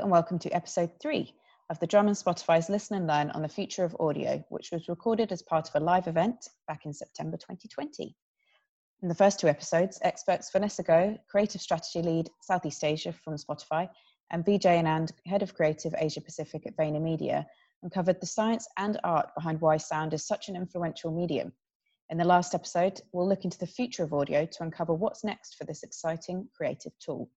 And welcome to episode three of the Drum and Spotify's Listen and Learn on the Future of Audio, which was recorded as part of a live event back in September 2020. In the first two episodes, experts Vanessa Go, Creative Strategy Lead Southeast Asia from Spotify, and Vijay Anand, Head of Creative Asia Pacific at VaynerMedia, uncovered the science and art behind why sound is such an influential medium. In the last episode, we'll look into the future of audio to uncover what's next for this exciting creative tool.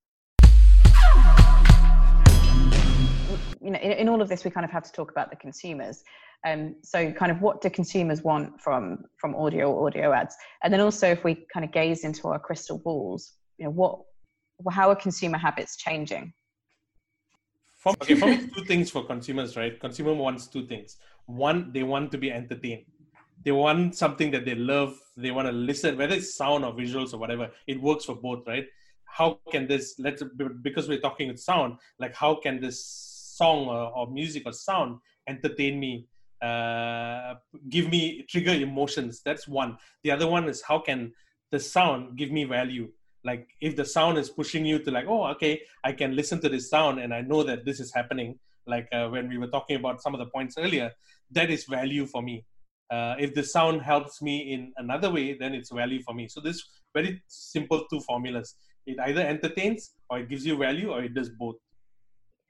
You know, in, in all of this, we kind of have to talk about the consumers. Um, so, kind of, what do consumers want from from audio audio ads? And then also, if we kind of gaze into our crystal balls, you know, what, how are consumer habits changing? For, okay, for me, two things for consumers, right? Consumer wants two things. One, they want to be entertained. They want something that they love. They want to listen, whether it's sound or visuals or whatever. It works for both, right? How can this? Let's because we're talking with sound. Like, how can this song or, or music or sound entertain me? Uh, give me trigger emotions. That's one. The other one is how can the sound give me value? like if the sound is pushing you to like oh okay i can listen to this sound and i know that this is happening like uh, when we were talking about some of the points earlier that is value for me uh, if the sound helps me in another way then it's value for me so this very simple two formulas it either entertains or it gives you value or it does both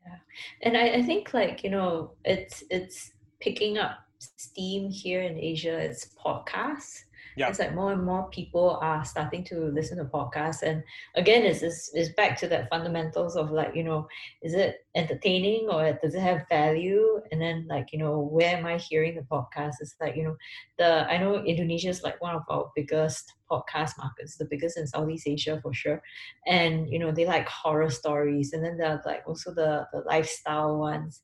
yeah. And I, I think like you know it's it's picking up steam here in asia it's podcasts. Yeah. it's like more and more people are starting to listen to podcasts. And again it's, it's, it's back to that fundamentals of like you know is it entertaining or does it have value? And then like you know where am i hearing the podcast? It's like you know the i know indonesia is like one of our biggest podcast markets the biggest in southeast asia for sure. And you know they like horror stories. And then there are like also the the lifestyle ones.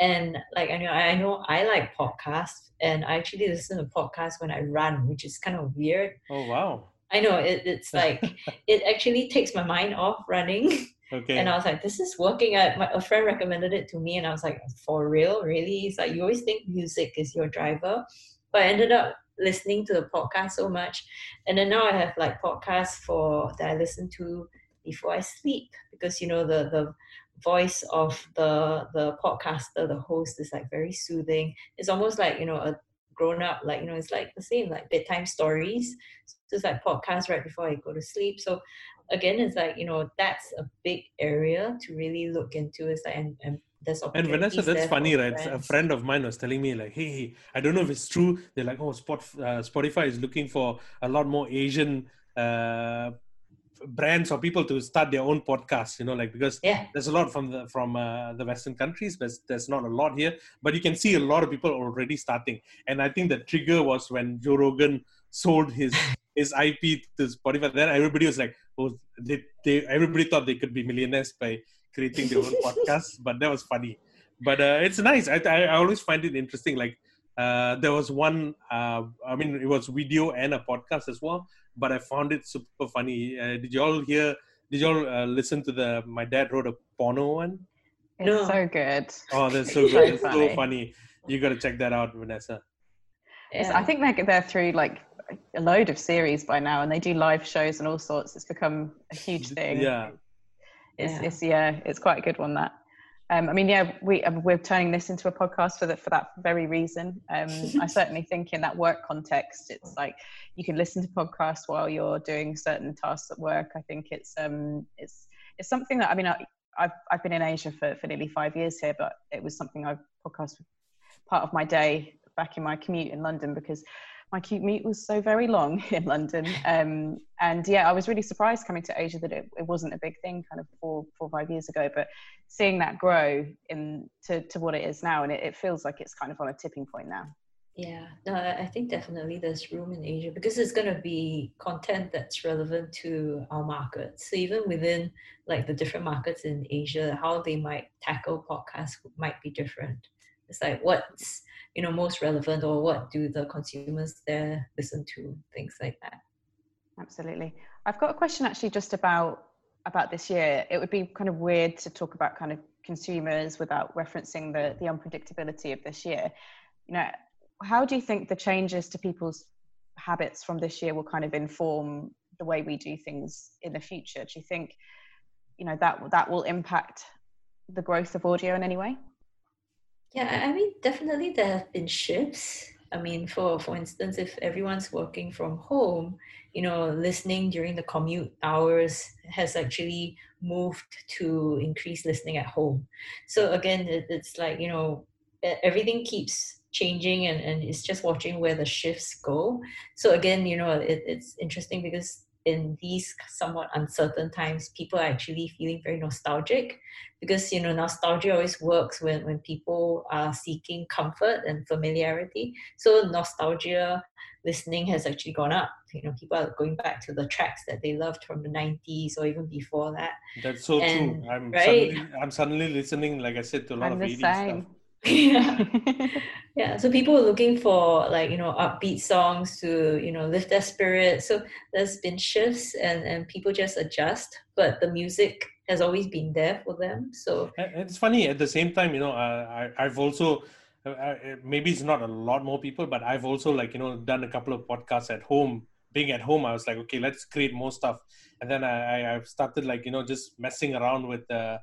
And like i know i know i like podcasts. And i actually listen to podcasts when i run which is kind of weird. Oh wow. I know it, it's like it actually takes my mind off running Okay. And I was like, this is working. I, my, a friend recommended it to me, and I was like, for real, really? It's like you always think music is your driver, but I ended up listening to the podcast so much, and then now I have like podcasts for that I listen to before I sleep because you know the the voice of the the podcaster, the host is like very soothing. It's almost like you know a grown up, like you know, it's like the same like bedtime stories. So it's like podcast right before I go to sleep. So again, it's like you know that's a big area to really look into. Is like and, and there's and Vanessa, that's funny, right? Friends. A friend of mine was telling me like, hey, I don't know if it's true. They're like, oh, Spot, uh, Spotify is looking for a lot more Asian. Uh, brands or people to start their own podcasts you know like because yeah. there's a lot from the from uh, the western countries but there's not a lot here but you can see a lot of people already starting and i think the trigger was when joe rogan sold his his ip to spotify then everybody was like oh they, they everybody thought they could be millionaires by creating their own podcast but that was funny but uh, it's nice I, I, I always find it interesting like uh, there was one uh, i mean it was video and a podcast as well but I found it super funny. Uh, did you all hear? Did you all uh, listen to the? My dad wrote a porno one. It's no. so good. Oh, that's so good. it's so funny. You got to check that out, Vanessa. Yeah. I think they're they're through like a load of series by now, and they do live shows and all sorts. It's become a huge thing. Yeah. It's, yeah. it's yeah, it's quite a good one that. Um, I mean, yeah, we um, we're turning this into a podcast for that for that very reason. Um, I certainly think in that work context, it's like you can listen to podcasts while you're doing certain tasks at work. I think it's um it's it's something that I mean I, have I've been in Asia for for nearly five years here, but it was something I've podcast part of my day back in my commute in London because my cute commute was so very long in London. Um, and yeah, I was really surprised coming to Asia that it, it wasn't a big thing kind of four, four, five years ago, but seeing that grow in to, to what it is now. And it, it feels like it's kind of on a tipping point now. Yeah, no, I think definitely there's room in Asia because it's going to be content that's relevant to our markets. So even within like the different markets in Asia, how they might tackle podcasts might be different. It's like what's you know most relevant or what do the consumers there listen to? Things like that. Absolutely. I've got a question actually just about about this year. It would be kind of weird to talk about kind of consumers without referencing the the unpredictability of this year. You know how do you think the changes to people's habits from this year will kind of inform the way we do things in the future? Do you think you know that that will impact the growth of audio in any way? Yeah, I mean, definitely there have been shifts. I mean, for for instance, if everyone's working from home, you know, listening during the commute hours has actually moved to increase listening at home. So again, it, it's like you know, everything keeps changing, and and it's just watching where the shifts go. So again, you know, it, it's interesting because in these somewhat uncertain times, people are actually feeling very nostalgic because you know nostalgia always works when when people are seeking comfort and familiarity. So nostalgia listening has actually gone up. You know, people are going back to the tracks that they loved from the '90s or even before that. That's so and, true. I'm right? suddenly I'm suddenly listening, like I said, to a lot I'm of 80s stuff yeah. Yeah so people are looking for like you know upbeat songs to you know lift their spirit. So there's been shifts and and people just adjust but the music has always been there for them so. It's funny at the same time you know uh, I, i've also uh, uh, maybe it's not a lot more people but i've also like you know done a couple of podcasts at home. Being at home i was like okay let's create more stuff. And then i i've started like you know just messing around with uh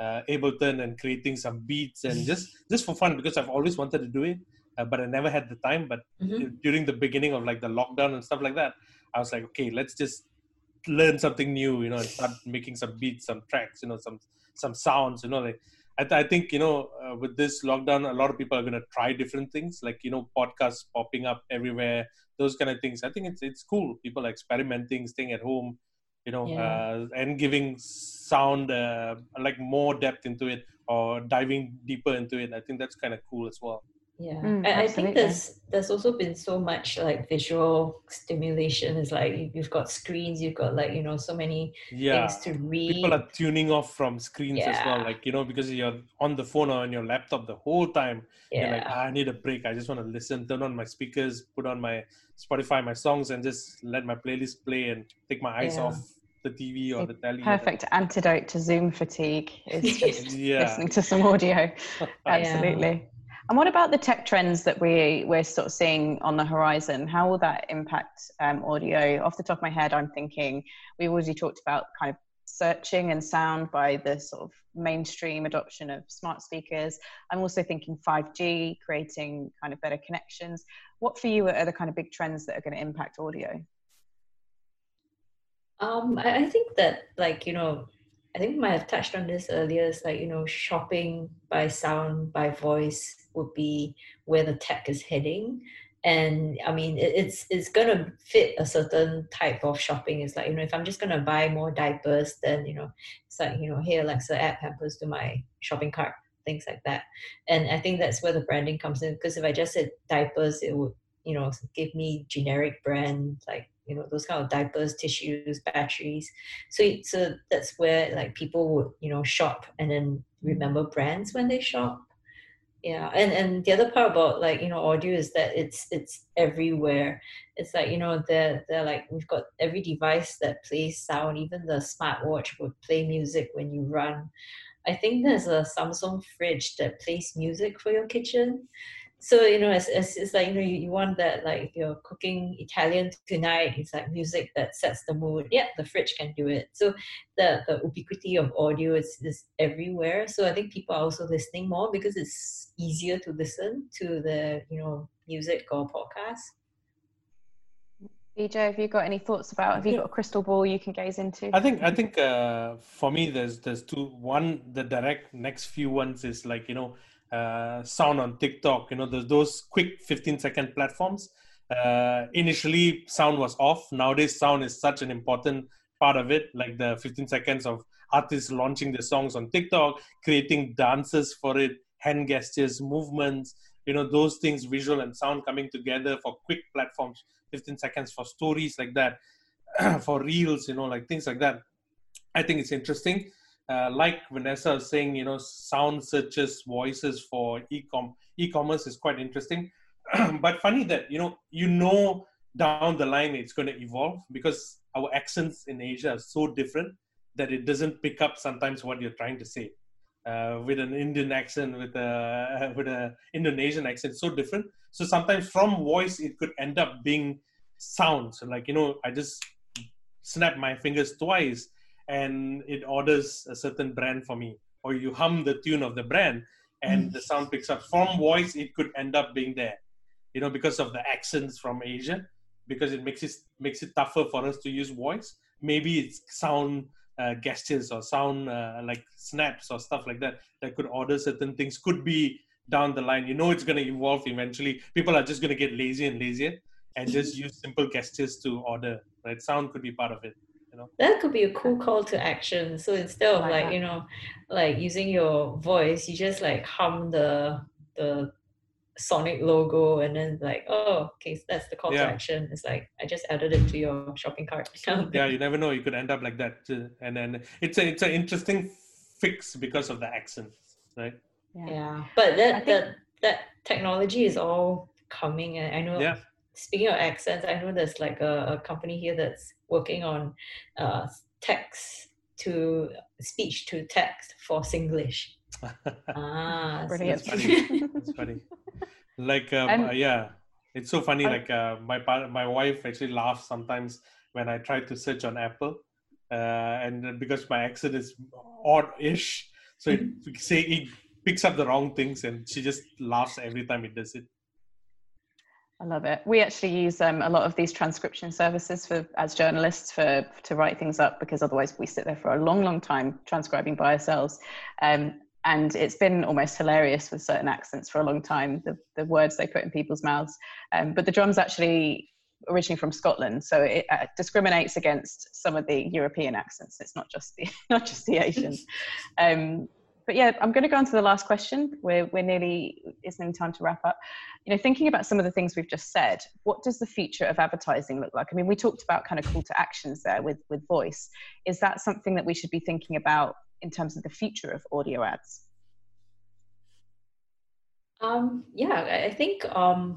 uh, Ableton and creating some beats and just just for fun because I've always wanted to do it, uh, but I never had the time. But mm-hmm. during the beginning of like the lockdown and stuff like that, I was like, okay, let's just learn something new, you know, and start making some beats, some tracks, you know, some some sounds, you know, like. I, th- I think you know uh, with this lockdown a lot of people are going to try different things like you know podcasts popping up everywhere those kind of things i think it's it's cool people are experimenting staying at home you know yeah. uh, and giving sound uh, like more depth into it or diving deeper into it i think that's kind of cool as well yeah mm, I, I think there's there's also been so much like visual stimulation it's like you've got screens you've got like you know so many yeah. things to read people are tuning off from screens yeah. as well like you know because you're on the phone or on your laptop the whole time yeah. you're like ah, i need a break i just want to listen turn on my speakers put on my spotify my songs and just let my playlist play and take my eyes yeah. off the TV or the telly. Perfect antidote to Zoom fatigue is just yeah. listening to some audio. Absolutely. And what about the tech trends that we we're sort of seeing on the horizon? How will that impact um, audio? Off the top of my head, I'm thinking we've already talked about kind of searching and sound by the sort of mainstream adoption of smart speakers. I'm also thinking 5G, creating kind of better connections. What for you are the kind of big trends that are going to impact audio? Um, I think that like you know, I think we might have touched on this earlier. Is like you know, shopping by sound by voice would be where the tech is heading. And I mean, it, it's it's gonna fit a certain type of shopping. It's like you know, if I'm just gonna buy more diapers, then you know, it's like you know, hey Alexa, add Pampers to my shopping cart, things like that. And I think that's where the branding comes in. Because if I just said diapers, it would you know give me generic brand like you know those kind of diapers tissues batteries. So so that's where like people would you know shop and then mm. remember brands when they shop. Yeah and and the other part about like you know audio is that it's it's everywhere. It's like you know they're they're like we've got every device that plays sound even the smartwatch would play music when you run. I think there's a samsung fridge that plays music for your kitchen so you know it's, it's, it's like you know you, you want that like you're cooking italian tonight it's like music that sets the mood. Yeah the fridge can do it. So the, the ubiquity of audio is, is everywhere. So i think people are also listening more because it's easier to listen to the you know music or podcast Vijay, have you got any thoughts about? Have you got a crystal ball you can gaze into? I think I think uh, for me, there's there's two. One, the direct next few ones is like you know uh, sound on TikTok. You know, those, those quick 15 second platforms. Uh, initially, sound was off. Nowadays, sound is such an important part of it. Like the 15 seconds of artists launching their songs on TikTok, creating dances for it, hand gestures, movements. You know, those things, visual and sound coming together for quick platforms. 15 seconds for stories like that, for reels. You know, like things like that. I think it's interesting uh, like Vanessa was saying, you know, sound searches voices for e-com e-commerce is quite interesting. but funny that you know you know down the line it's going to evolve because our accents in Asia are so different that it doesn't pick up sometimes what you're trying to say. Uh, with an Indian accent, with a with a Indonesian accent, so different. So sometimes from voice it could end up being sounds. Like you know, I just snap my fingers twice and it orders a certain brand for me. Or you hum the tune of the brand and the sound picks up. From voice it could end up being there you know because of the accents from asia. Because it makes it makes it tougher for us to use voice. Maybe it's sound uh, gestures or sound uh, like snaps or stuff like that that could order certain things could be down the line. You know it's going to evolve eventually. People are just going to get lazy and lazier and just use simple gestures to order right? Sound could be part of it you know? That could be a cool call to action. So instead of like, like you know like using your voice you just like hum the the sonic logo and then like oh okay that's the call yeah. to action it's like i just added it to your shopping cart yeah you never know you could end up like that too. and then it's a it's an interesting fix because of the accent right yeah, yeah. but that think... that that technology is all coming and i know yeah speaking of accents i know there's like a, a company here that's working on uh text to speech to text for singlish ah brilliant that's funny. that's funny like um, uh, yeah it's so funny I, like uh, my my wife actually laughs sometimes when i try to search on apple uh, and because my accent is odd-ish so it mm-hmm. say it picks up the wrong things and she just laughs every time it does it I love it. We actually use um, a lot of these transcription services for as journalists for to write things up because otherwise we sit there for a long, long time transcribing by ourselves. Um, and it's been almost hilarious with certain accents for a long time the, the words they put in people's mouths. Um, but the drum's actually originally from Scotland so it uh, discriminates against some of the European accents. It's not just the not just the Asian um, but yeah I'm going to go on to the last question. We're, we're nearly it's nearly time to wrap up. You know thinking about some of the things we've just said what does the future of advertising look like? I mean we talked about kind of call to actions there with with voice. Is that something that we should be thinking about in terms of the future of audio ads? Um, yeah, I think um,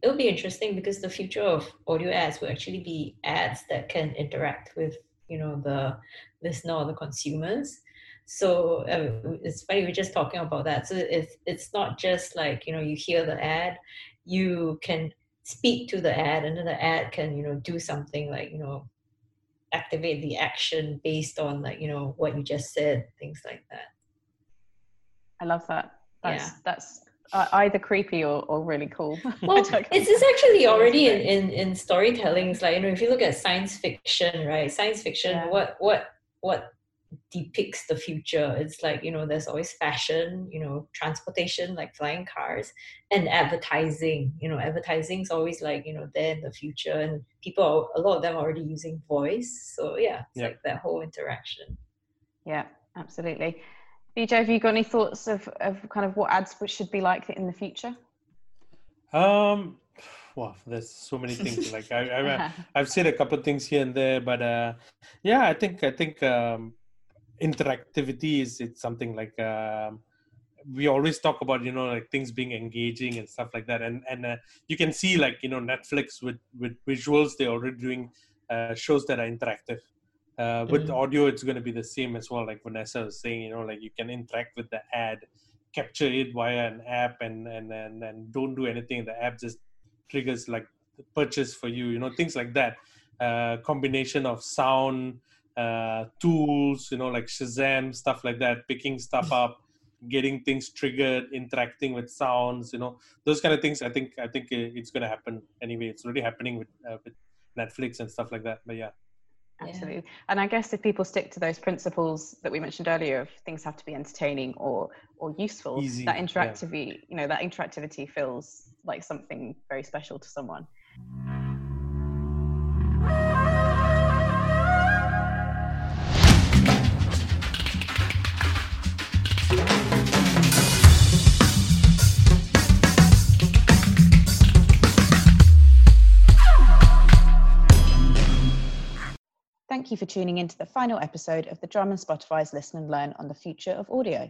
it'll be interesting because the future of audio ads will actually be ads that can interact with you know the listener or the consumers. So uh, it's funny we're just talking about that. So it's it's not just like you know you hear the ad, you can speak to the ad, and then the ad can you know do something like you know activate the action based on like you know what you just said things like that. I love that. That's yeah. that's uh, either creepy or, or really cool. Well it's, it's actually already in, in in storytelling. It's like you know if you look at science fiction right? Science fiction yeah. what what what depicts the future. It's like, you know, there's always fashion, you know, transportation like flying cars and advertising. You know, advertising is always like, you know, there in the future and people are, a lot of them are already using voice. So yeah, it's like that whole interaction. Yeah, absolutely. Vijay, have you got any thoughts of, of kind of what ads should be like in the future? Um, wow, there's so many things. like I, I, I've said a couple of things here and there, but uh, yeah, I think I think um, interactivity is it's something like um, we always talk about you know like things being engaging and stuff like that. And and uh, you can see like you know netflix with with visuals they're already doing uh, shows that are interactive. Uh, with mm-hmm. audio it's going to be the same as well like vanessa was saying you know like you can interact with the ad capture it via an app and and and, and don't do anything. The app just triggers like purchase for you you know things like that. Uh, combination of sound uh, tools, you know, like Shazam, stuff like that, picking stuff up, getting things triggered, interacting with sounds, you know, those kind of things. I think I think it's going to happen anyway. It's already happening with uh, with Netflix and stuff like that. But yeah. Absolutely. And I guess if people stick to those principles that we mentioned earlier of things have to be entertaining or or useful, Easy, that interactivity, yeah. you know, that interactivity feels like something very special to someone. Thank you for tuning in to the final episode of the Drum and Spotify's Listen and Learn on the Future of Audio.